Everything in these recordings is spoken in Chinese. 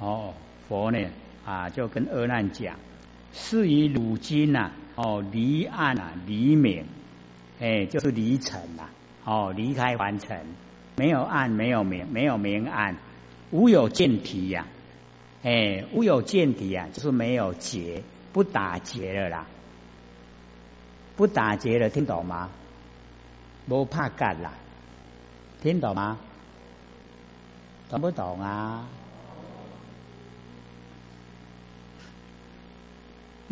哦，佛呢啊就跟阿难讲，是以汝今呐，哦离暗啊离明，哎就是离尘呐，哦离开凡尘，没有暗没有明没有明暗，无有见体呀，哎无有见体啊，就是没有结，不打结了啦，不打结了，听懂吗？不怕干啦，听懂吗？懂不懂啊？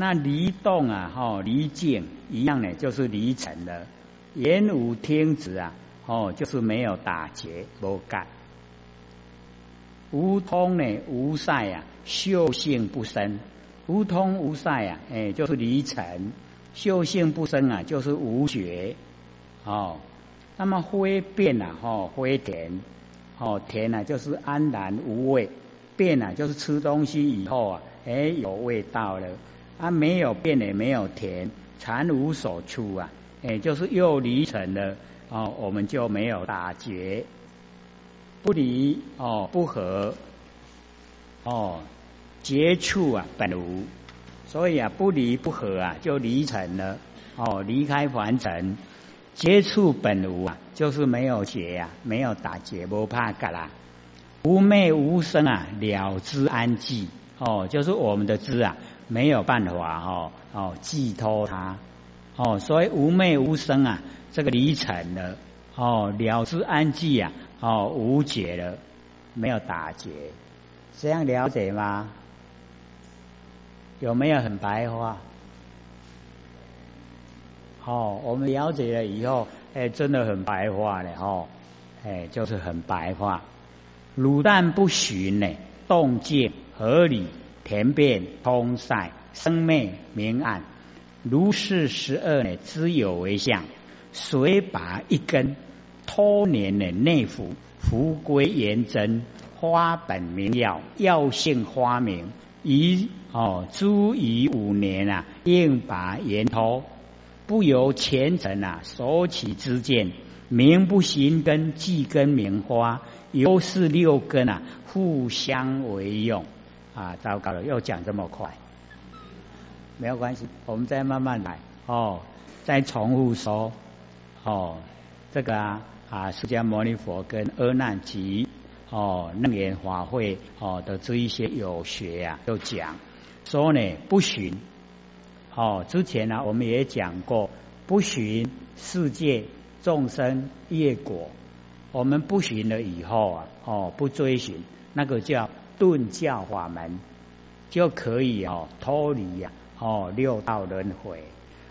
那离动啊，吼离静一样呢，就是离尘了。言无听止啊，哦，就是没有打结，无干。无通呢，无晒啊，秀性不生。无通无晒啊，哎，就是离尘。秀性不生啊，就是无觉。哦，那么灰变啊，吼灰甜，哦甜啊，就是安然无味。变啊，就是吃东西以后啊，哎有味道了。啊，没有变也没有甜，禅无所出啊，哎，就是又离尘了哦，我们就没有打结，不离哦，不合哦，结处啊本无，所以啊不离不合啊就离尘了哦，离开凡尘，接触本无啊，就是没有结呀，没有打结，不怕噶啦，无昧无生啊，了知安寂哦，就是我们的知啊。没有办法哈哦寄托他哦，所以无昧无生啊，这个离尘了哦，了知安寂啊哦无解了，没有打结，这样了解吗？有没有很白话？哦，我们了解了以后，哎，真的很白话了哦，哎，就是很白话。卤蛋不寻呢，动静合理。田变通塞生灭明暗，如是十二呢，知有为相。随拔一根，托年的内服，福归元真，花本名药，药性花名。以哦，诸以五年啊，应拔源头，不由前尘啊，所起之见，名不行根，即根名花，由是六根啊，互相为用。啊，糟糕了，又讲这么快，没有关系，我们再慢慢来。哦，再重复说哦，这个啊啊，释迦牟尼佛跟阿难及哦楞严法会哦的这一些有学呀，都讲。说呢不寻。哦，之前呢我们也讲过不寻世界众生业果，我们不寻了以后啊哦不追寻，那个叫。顿教法门就可以哦脱离呀哦六道轮回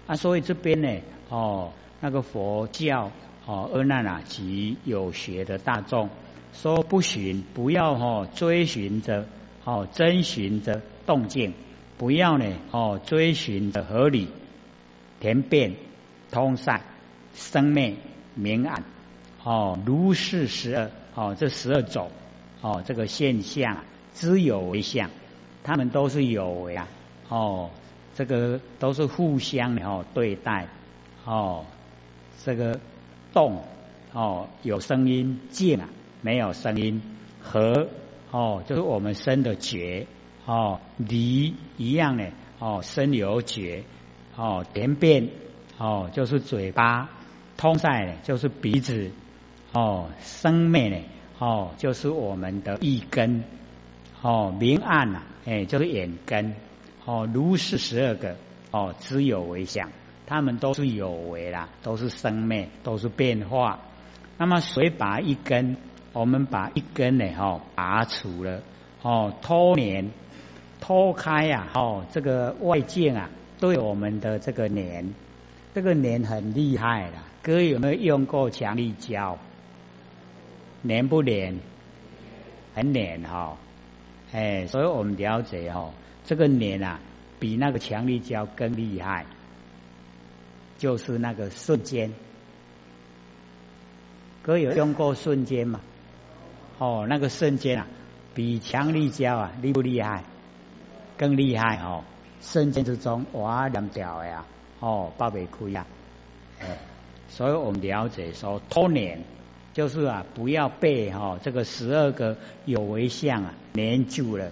啊，所以这边呢哦那个佛教哦阿难啊及有学的大众说不寻不要哦追寻着哦遵循着动静，不要呢哦追寻着合理田变通散生灭明暗哦如是十二哦这十二种哦这个现象。知有为相，他们都是有为啊，哦，这个都是互相的哦对待，哦，这个动哦有声音，静啊没有声音，和哦就是我们生的觉，哦离一样的哦生有觉，哦连变哦就是嘴巴，通塞呢就是鼻子，哦生灭呢哦就是我们的一根。哦，明暗呐，哎，就是眼根。哦，如是十二个，哦，知有为相，他们都是有为啦，都是生灭，都是变化。那么谁拔一根？我们把一根呢，哈，拔除了，哦，脱年，脱开呀，哦，这个外界啊，对我们的这个黏，这个黏很厉害的。哥有没有用过强力胶？黏不黏？很黏哈。哎，所以我们了解哦，这个黏啊，比那个强力胶更厉害，就是那个瞬间。哥有用过瞬间吗？哦，那个瞬间啊，比强力胶啊厉不厉害？更厉害哦！瞬间之中，哇，两条呀，哦，爆不开呀！哎，所以我们了解说，脱黏。就是啊，不要被哈这个十二个有为相啊黏住了。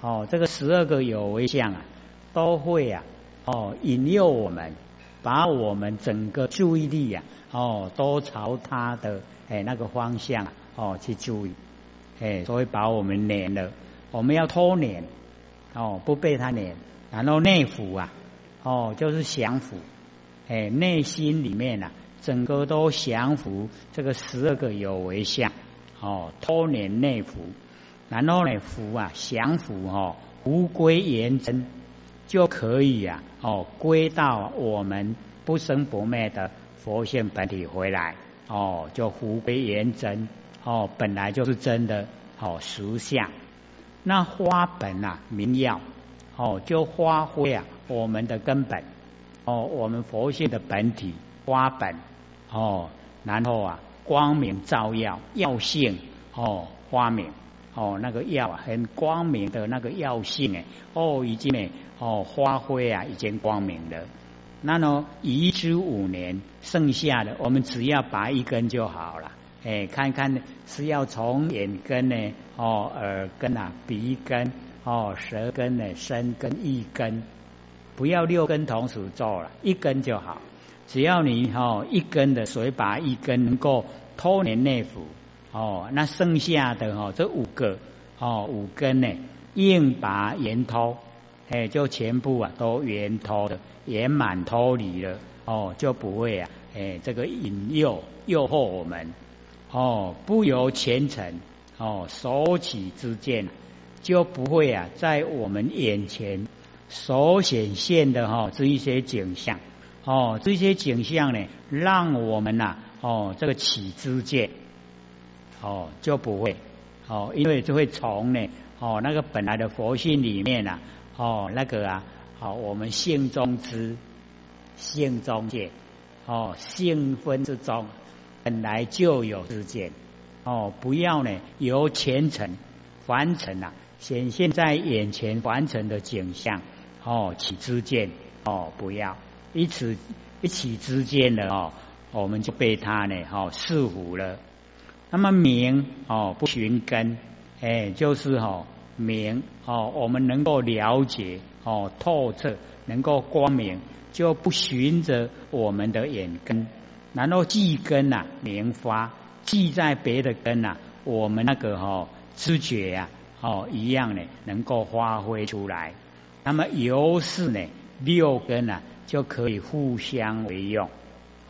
哦，这个十二个有为相啊，都会啊，哦，引诱我们，把我们整个注意力呀，哦，都朝他的哎那个方向啊哦去注意，哎，所以把我们黏了，我们要脱黏，哦，不被他黏，然后内服啊，哦，就是降服，哎，内心里面啊，整个都降服这个十二个有为相，哦，脱黏内服。然后呢，服啊，降福哈，无归元真，就可以啊，哦，归到我们不生不灭的佛性本体回来，哦，就无归元真，哦，本来就是真的，哦，实相。那花本啊，明耀，哦，就发挥啊，我们的根本，哦，我们佛性的本体花本，哦，然后啊，光明照耀，药性，哦，发明。哦，那个药啊，很光明的那个药性哎，哦，已经呢，哦，发挥啊，已经光明了。那呢，移植五年，剩下的我们只要拔一根就好了。哎，看看是要从眼根呢，哦，耳根啊，鼻根，哦，舌根呢，身根一根，不要六根同时做了，一根就好。只要你哦一根的水拔一根能够脱年内服。哦，那剩下的哈，这五个哦，五根呢，硬拔圆脱，哎，就全部啊都圆脱的，圆满脱离了，哦，就不会啊，哎，这个引诱诱惑我们，哦，不由前尘，哦，手起之间，就不会啊，在我们眼前所显现的哈这一些景象，哦，这些景象呢，让我们呐，哦，这个起之见。哦，就不会哦，因为就会从呢哦那个本来的佛性里面啊哦那个啊好我们性中之性中见哦性分之中本来就有之见哦不要呢由前尘凡尘啊显现在眼前凡尘的景象哦起之见哦不要一此一起之间的哦我们就被他呢哦束缚了。那么明哦不寻根，哎就是哦明哦我们能够了解哦透彻，能够光明，就不循着我们的眼根，然后记根呐明发，记在别的根呐，我们那个哈知觉呀哦一样呢能够发挥出来。那么由是呢六根呐就可以互相为用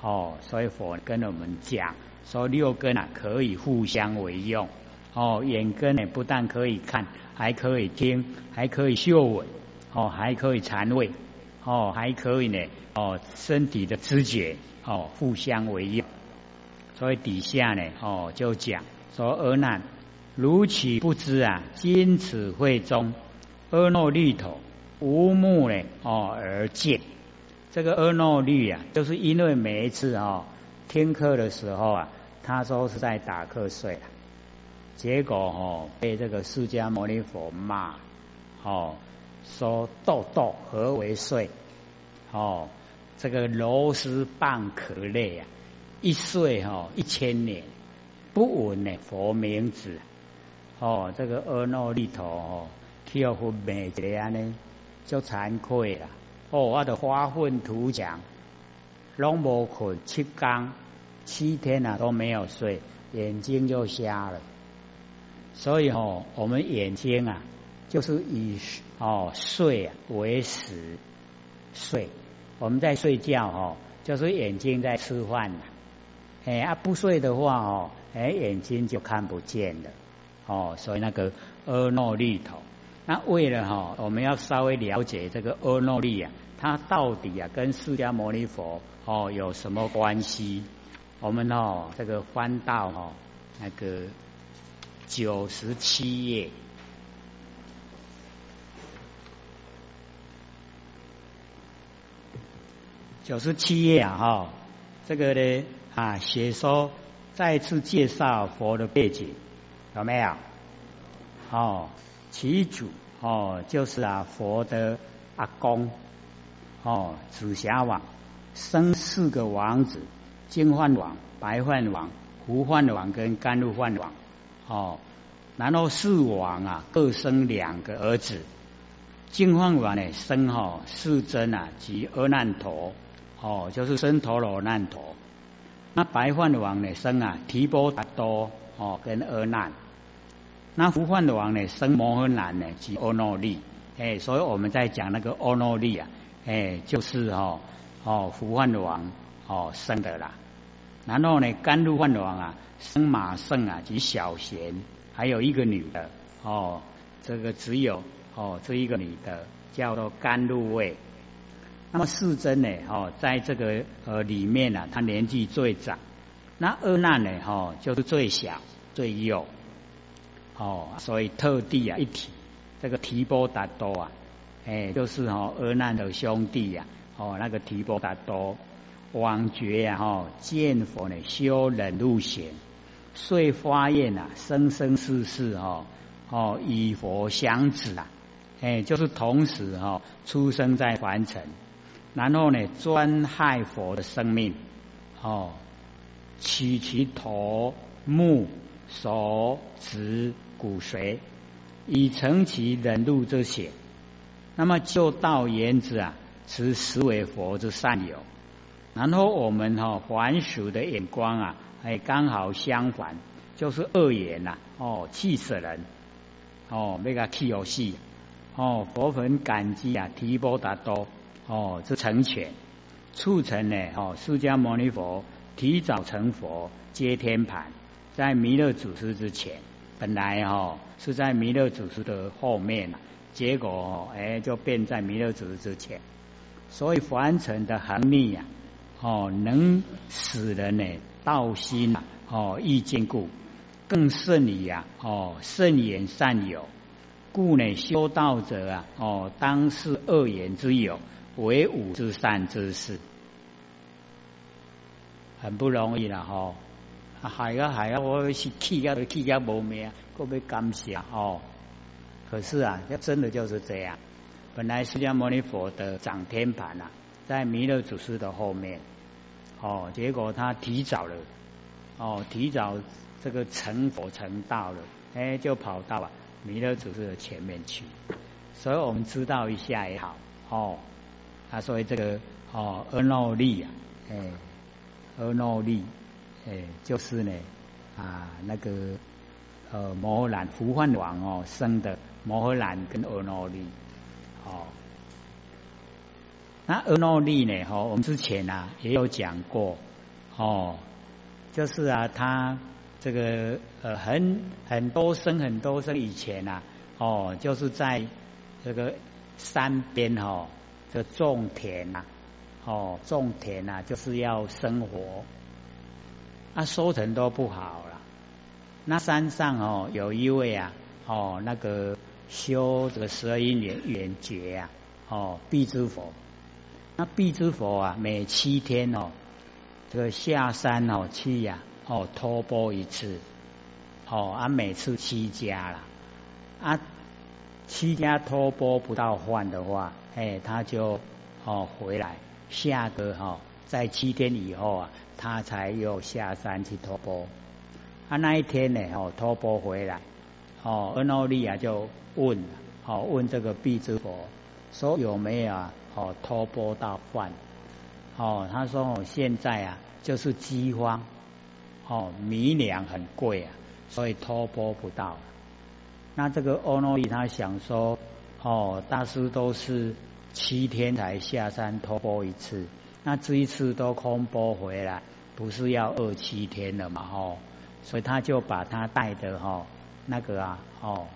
哦，所以佛跟我们讲。说六根啊可以互相为用哦，眼根呢不但可以看，还可以听，还可以嗅闻哦，还可以禅味哦，还可以呢哦，身体的知觉哦互相为用。所以底下呢哦就讲说阿难如其不知啊，今此会中阿耨律陀无目呢哦而见这个阿耨律啊，就是因为每一次哦听课的时候啊。他说是在打瞌睡，结果哦被这个释迦牟尼佛骂，哦说豆豆何为睡？哦这个螺丝棒可累啊，一岁哈一千年不闻呢佛名字，哦这个阿耨利头哦，跳呼美这样呢就惭愧了，哦我的发愤图强，拢无困七天。七天啊都没有睡，眼睛就瞎了。所以哦，我们眼睛啊，就是以哦睡为食睡。我们在睡觉哦，就是眼睛在吃饭呐。哎啊，不睡的话哦，哎眼睛就看不见了。哦，所以那个阿耨利头，那为了哈，我们要稍微了解这个阿耨利啊，它到底啊跟释迦牟尼佛哦有什么关系？我们哦，这个翻到哈那个九十七页，九十七页啊哈，这个呢啊写说再次介绍佛的背景有没有？哦，其主哦就是啊佛的阿公哦紫霞王生四个王子。金饭王、白饭王、胡饭王跟甘露饭王，哦，然后四王啊各生两个儿子，金饭王呢生哈世尊啊及阿难陀，哦就是生陀罗难陀。那白饭王呢生啊提波达多哦跟阿难。那福饭王呢生摩诃男呢即阿耨利，哎，所以我们在讲那个阿耨利啊，哎就是哦哦福饭王哦生的啦。然后呢甘露饭王啊生马胜啊及小贤。还有一个女的哦，这个只有哦这一个女的叫做甘露味。那么世尊呢哦，在这个呃里面呢，她年纪最长。那二难呢哦，就是最小最幼哦，所以特地啊一提这个提波达多啊，哎，就是哦阿难的兄弟呀哦，那个提波达多王爵呀哈，见佛呢修忍辱行。遂发愿啊，生生世世哦哦与佛相子啊，哎，就是同时哈出生在凡尘，然后呢专害佛的生命哦，取其头目手指骨髓，以成其忍辱之血。那么就道言之啊，持实为佛之善友。然后我们哈凡俗的眼光啊。哎，刚好相反，就是恶言呐！哦，气死人！哦，那个气有戏！哦，佛很感激啊，提波达多哦，这成全促成呢！哦，释迦牟尼佛提早成佛接天盘，在弥勒祖师之前，本来哈是在弥勒祖师的后面，结果哎就变在弥勒祖师之前，所以凡尘的横逆呀，哦，能使人呢。道心啊，哦，易坚固，更甚于啊，哦，慎言善友，故呢，修道者啊，哦，当是恶言之友，为吾之善之事，很不容易了哈。系啊系啊，我是气啊气啊无命，各位感谢哦。可是啊，要真的就是这样。本来释迦牟尼佛的掌天盘啊，在弥勒祖师的后面。哦，结果他提早了，哦，提早这个成佛成道了，哎，就跑到了弥勒祖师的前面去。所以我们知道一下也好，哦，他所以这个哦，阿耨利啊，哎，阿耨利，哎，就是呢啊，那个呃摩诃兰福幻王哦生的摩诃兰跟阿耨利，哦。那阿耨利呢？哈，我们之前啊也有讲过，哦，就是啊，他这个呃很很多生很多生以前啊，哦，就是在这个山边哈，这种田呐，哦，种田呐，就是要生活，啊收成都不好了。那山上哦，有一位啊，哦，那个修这个十二因缘缘觉啊，哦，必之佛。那必之佛啊，每七天哦，这个下山哦去呀，哦托钵一次，哦啊每次七家了，啊七家托钵不到饭的话，哎他就哦回来，下个哈在七天以后啊，他才又下山去托钵。啊那一天呢，哦托钵回来，哦恩奥利亚就问，哦问这个必之佛，说有没有啊？哦，托钵到饭，哦，他说哦，现在啊，就是饥荒，哦，米粮很贵啊，所以托钵不到。那这个欧诺伊他想说，哦，大师都是七天才下山托钵一次，那这一次都空钵回来，不是要二七天了嘛？哦，所以他就把他带的哈那个啊，哦，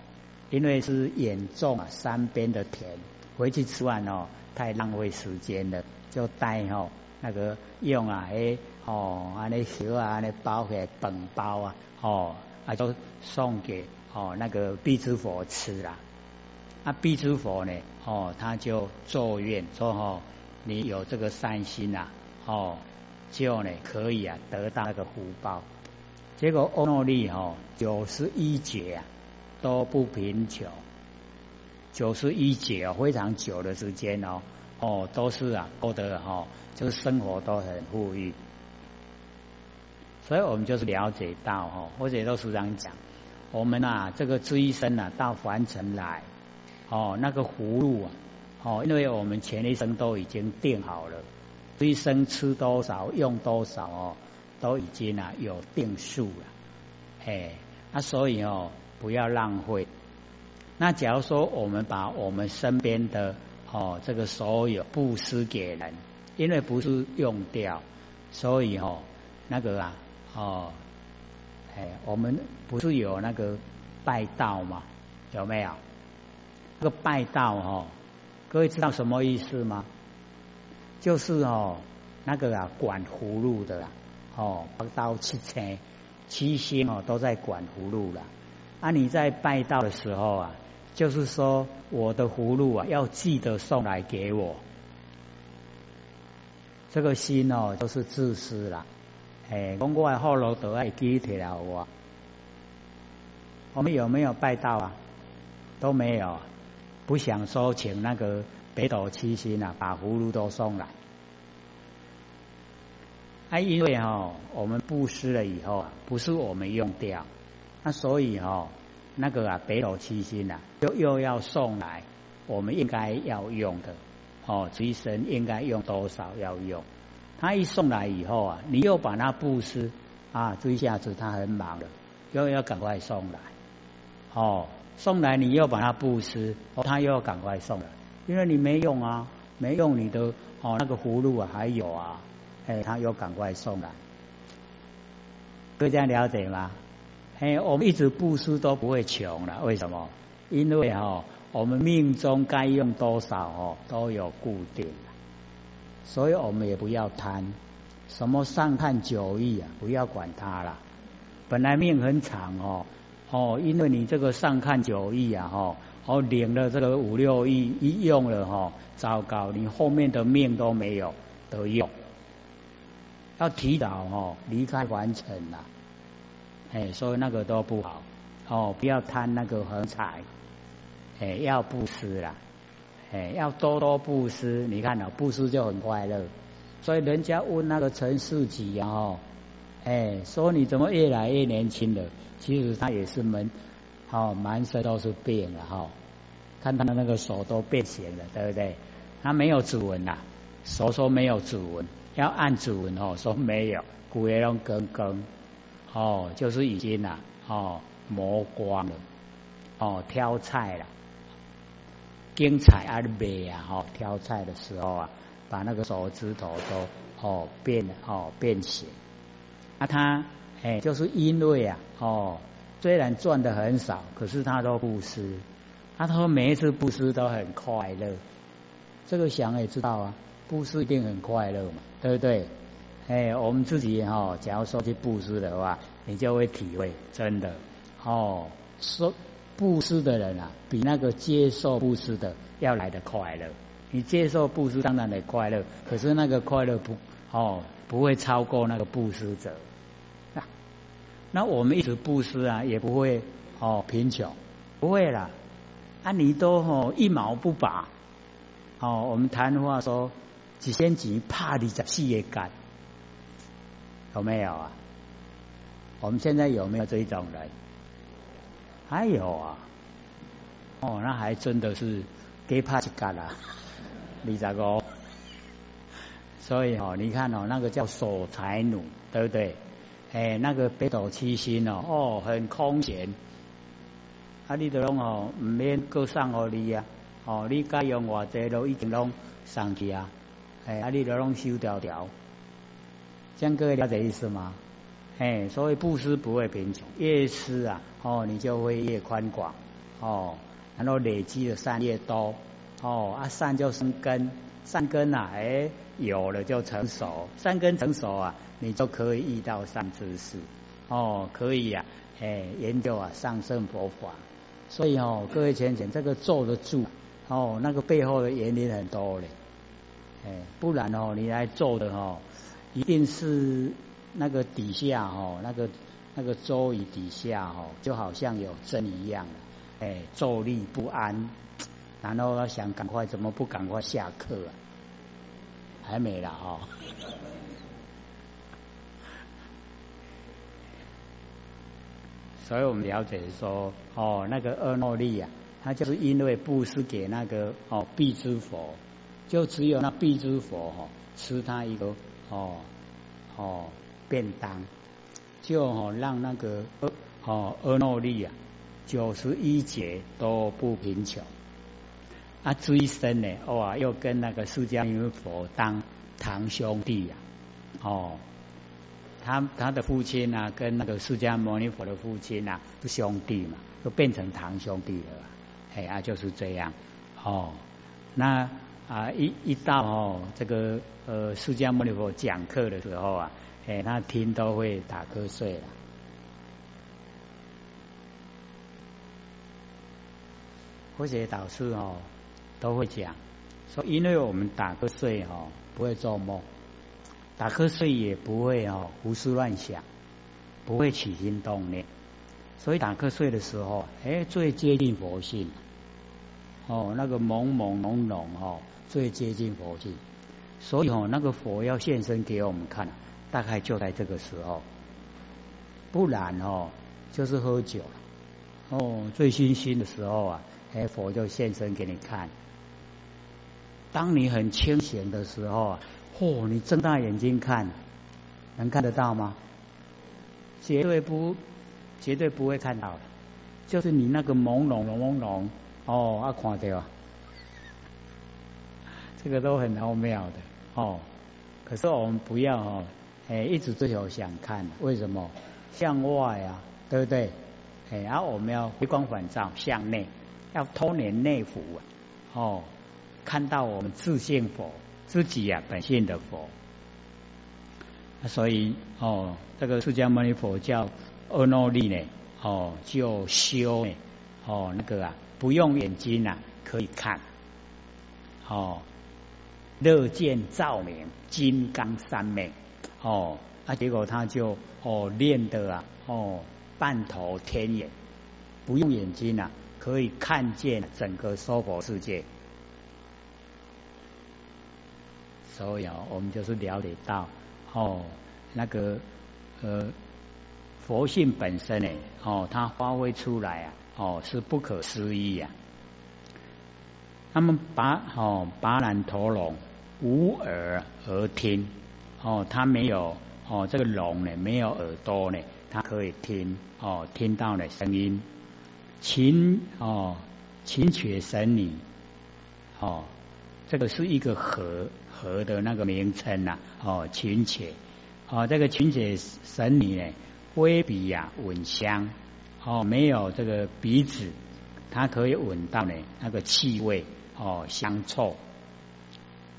因为是严重啊山边的田，回去吃完哦。太浪费时间了，就带吼那个用啊，诶，哦，安尼小啊，安尼包起来本包啊，哦，啊都送给哦那个必之佛吃啦。啊，必之佛呢，哦，他就作愿说哦，你有这个善心呐，哦，就呢可以啊得到那个福报。结果欧诺利哈九十一劫啊都不贫穷。九十一劫哦，非常久的时间哦，哦，都是啊，过得哈，就是生活都很富裕，所以我们就是了解到哈，或者都时常讲，我们啊，这个追生啊，到凡尘来，哦，那个葫芦啊，哦，因为我们前一生都已经定好了，这一生吃多少用多少哦，都已经啊有定数了，哎，那所以哦，不要浪费。那假如说我们把我们身边的哦这个所有布施给人，因为不是用掉，所以哦那个啊哦。哎，我们不是有那个拜道吗？有没有？那个拜道哦，各位知道什么意思吗？就是哦，那个啊管葫芦的啦，哦，八刀七千七星哦都在管葫芦了。啊，你在拜道的时候啊，就是说我的葫芦啊要记得送来给我，这个心哦都是自私了。哎，讲我的后路都爱记起了我。我们有没有拜道啊？都没有，不想说请那个北斗七星啊，把葫芦都送来。啊，因为哈，我们布施了以后啊，不是我们用掉，那所以哈，那个啊，北斗七星啊，又又要送来，我们应该要用的哦，随身应该用多少要用。他一送来以后啊，你又把那布施啊，这一下子他很忙了，又要赶快送来，哦，送来你又把它布施，哦，他又要赶快送来，因为你没用啊，没用你的哦那个葫芦啊还有啊，哎，他又赶快送来，各位这样了解吗？哎，我们一直布施都不会穷了，为什么？因为哦，我们命中该用多少哦都有固定。所以我们也不要贪，什么上看九亿啊，不要管它了。本来命很长哦，哦，因为你这个上看九亿啊，哈，哦，领了这个五六亿一用了哈，糟糕，你后面的命都没有得用，要提早哦离开凡尘了，哎，所以那个都不好，哦，不要贪那个横财，哎，要布施啦。哎，要多多布施，你看哦，布施就很快乐。所以人家问那个陈世吉啊，哎，说你怎么越来越年轻了？其实他也是满，哦，满身都是病了哈。看他的那个手都变形了，对不对？他没有指纹呐，手说没有指纹，要按指纹哦，说没有，骨也拢根根，哦，就是已经呐，哦，磨光了，哦，挑菜了。精彩啊，美啊！哈，挑菜的时候啊，把那个手指头都哦变哦变形。啊，他哎，就是因为啊，哦，虽然赚的很少，可是他都布施。他说每一次布施都很快乐。这个想也知道啊，布施一定很快乐嘛，对不对？哎，我们自己哈，假如说去布施的话，你就会体会真的哦说。布施的人啊，比那个接受布施的要来的快乐。你接受布施当然得快乐，可是那个快乐不哦不会超过那个布施者。那我们一直布施啊，也不会哦贫穷，不会啦。啊，你都哦一毛不拔。哦，我们谈话说几千几怕你在事业干，有没有啊？我们现在有没有这一种人？还有啊，哦，那还真的是给怕一干啦，二十个。所以哦，你看哦，那个叫守财奴，对不对？哎，那个北斗七星哦，哦，很空闲。啊，你都拢哦，唔免过送给你啊，哦，你该用偌济都已经拢送去啊，哎，啊，你都拢收条条。这样各位了解意思吗？哎，所以布施不会贫穷，越施啊，哦，你就会越宽广，哦，然后累积的善越多，哦，啊善就生根，善根啊，哎，有了就成熟，善根成熟啊，你就可以遇到善知识，哦，可以呀，哎，研究啊上圣佛法，所以哦，各位浅浅这个坐得住，哦，那个背后的原因很多嘞，哎，不然哦，你来做的哦，一定是。那个底下哦，那个那个周椅底下哦，就好像有针一样，哎，坐立不安，然后要想赶快，怎么不赶快下课啊？还没了哦。所以我们了解说，哦，那个阿诺利呀，他就是因为布施给那个哦必之佛，就只有那必之佛哈吃他一个哦哦便当，就哦让那个哦阿诺利呀九十一劫都不贫穷。啊，追生呢，哇，又跟那个释迦牟尼佛当堂兄弟呀，哦。他他的父亲啊，跟那个释迦牟尼佛的父亲啊，是兄弟嘛，都变成堂兄弟了，哎啊，就是这样哦。那啊，一一到哦，这个呃，释迦牟尼佛讲课的时候啊，哎，他听都会打瞌睡了。或者导师哦，都会讲说，因为我们打瞌睡哦，不会做梦。打瞌睡也不会哦胡思乱想，不会起心动念，所以打瞌睡的时候，哎，最接近佛性。哦，那个朦朦胧胧哦，最接近佛性。所以哦，那个佛要现身给我们看，大概就在这个时候。不然哦，就是喝酒。哦，醉醺醺的时候啊，哎，佛就现身给你看。当你很清闲的时候啊。嚯！你睁大眼睛看，能看得到吗？绝对不，绝对不会看到的。就是你那个朦胧朦胧，哦，啊，看到，这个都很奥妙的哦。可是我们不要哦，哎，一直追求想看，为什么？向外啊，对不对？哎，然后我们要回光返照，向内，要偷年内服啊，哦，看到我们自信佛。自己呀，本性的佛，所以哦，这个释迦牟尼佛叫阿耨利呢，哦，就修呢，哦，那个啊，不用眼睛啊，可以看，哦，乐见照明，金刚三昧，哦，啊，结果他就哦练的啊，哦，半头天眼，不用眼睛啊，可以看见整个娑婆世界。所以啊，我们就是了解到哦，那个呃佛性本身呢，哦，它发挥出来啊，哦，是不可思议呀。那么拔哦拔然陀龙无耳而听哦，它没有哦这个龙呢没有耳朵呢，它可以听哦听到的声音。琴哦琴曲神女哦，这个是一个和。河的那个名称呐，哦，群且，哦，这个群且神女呢，微鼻呀，闻香，哦，没有这个鼻子，它可以闻到呢那个气味，哦，香臭。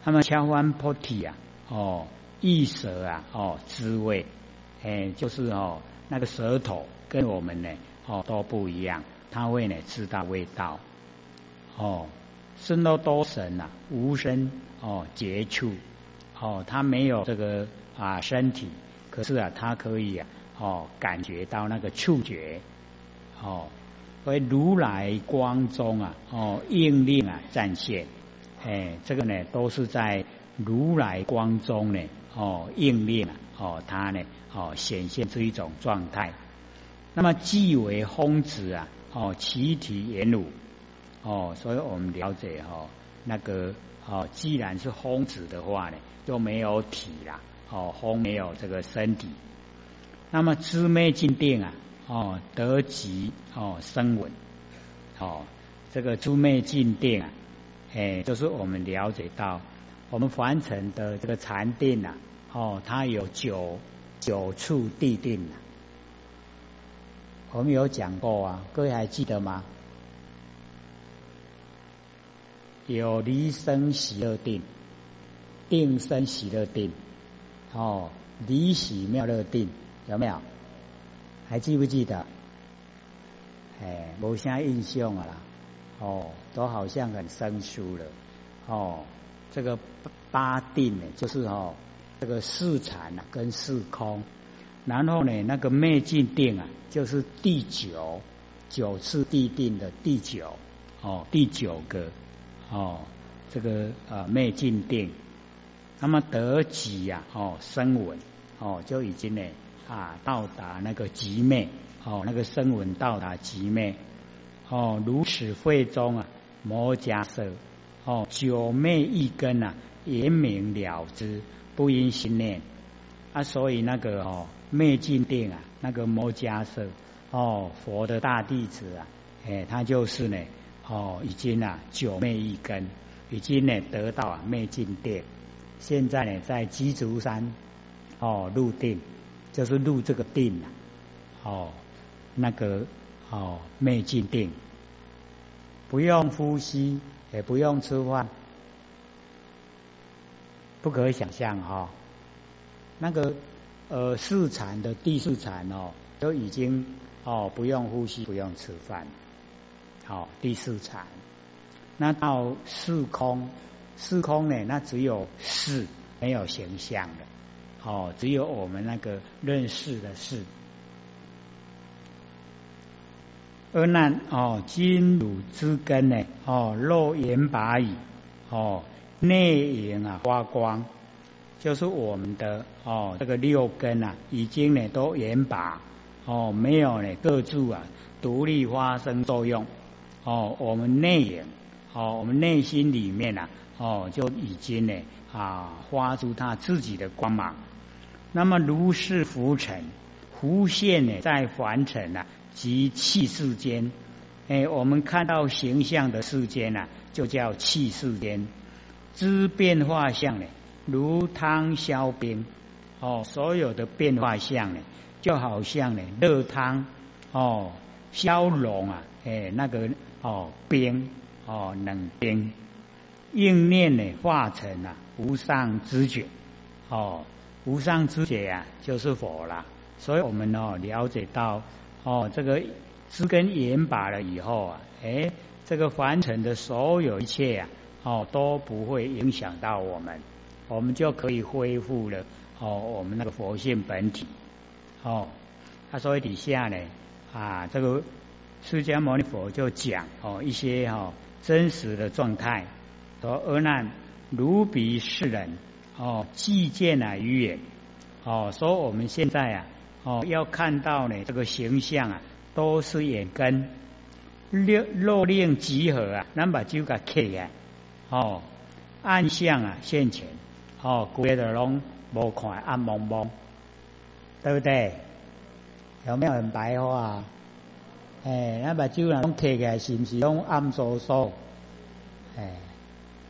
那么敲弯菩提呀，哦，异舌啊，哦，滋味，哎，就是哦，那个舌头跟我们呢，哦，都不一样，它会呢知道味道，哦。身都多神呐，无声哦，接触哦，他没有这个啊身体，可是啊，他可以啊哦感觉到那个触觉哦，为如来光中啊哦应令啊展现，哎，这个呢都是在如来光中呢哦应令啊哦他呢哦显现出一种状态，那么即为风子啊哦其体言鲁。哦，所以我们了解哈，那个哦，既然是空子的话呢，就没有体啦，哦，空没有这个身体，那么知昧静定啊，哦，得吉哦，生稳，哦，这个知昧静定啊，哎，就是我们了解到，我们凡尘的这个禅定啊，哦，它有九九处地定啊，我们有讲过啊，各位还记得吗？有离生喜乐定，定生喜乐定，哦，离喜妙乐定，有没有？还记不记得？哎，无啥印象啊啦，哦，都好像很生疏了，哦，这个八定呢，就是哦，这个四禅啊跟四空，然后呢，那个灭尽定啊，就是第九九次地定的第九，哦，第九个。哦，这个呃灭尽定，那么得极呀，哦生闻，哦就已经呢啊到达那个极灭，哦，那个声闻到达极灭，哦，如此会中啊，摩迦色，哦，九昧一根啊，言明了之，不因心念。啊，所以那个哦，灭尽定啊，那个摩迦色，哦，佛的大弟子啊，哎，他就是呢，哦，已经啊，九昧一根，已经呢得到啊灭尽定，现在呢在鸡足山，哦，入定，就是入这个定啊，哦。那个哦，灭尽定，不用呼吸，也不用吃饭，不可想象哈。那个呃，四禅的第四禅哦，都已经哦，不用呼吸，不用吃饭，好，第四禅。那到四空，四空呢，那只有四，没有形象的，哦，只有我们那个认识的事。二难哦，金汝之根呢？哦，肉眼拔矣。哦，内眼啊发光，就是我们的哦，这个六根啊，已经呢都眼拔哦，没有呢各自啊独立发生作用。哦，我们内眼哦，我们内心里面啊哦，就已经呢啊发出它自己的光芒。那么如是浮尘，浮现呢在凡尘啊。及气世间，哎，我们看到形象的世间呐，就叫气世间。知变化相呢，如汤消冰，哦，所有的变化相呢，就好像呢热汤哦消融啊，哎，那个哦冰哦冷冰，应念呢化成啊无上知觉，哦，无上知觉呀，就是佛了。所以我们哦了解到。哦，这个知根言拔了以后啊，哎，这个凡尘的所有一切啊，哦都不会影响到我们，我们就可以恢复了哦，我们那个佛性本体。哦，他所以底下呢啊，这个释迦牟尼佛就讲哦一些哈真实的状态，说阿难如彼世人哦，既见啊于眼哦，说我们现在啊。哦，要看到呢，这个形象啊，都是眼根，六肉令集合啊，能把就给起啊，哦，暗相啊现前，哦，规的拢无看暗蒙蒙，对不对？有没有很白话？诶，那把酒啊拢起来，是不是拢暗飕飕？哎。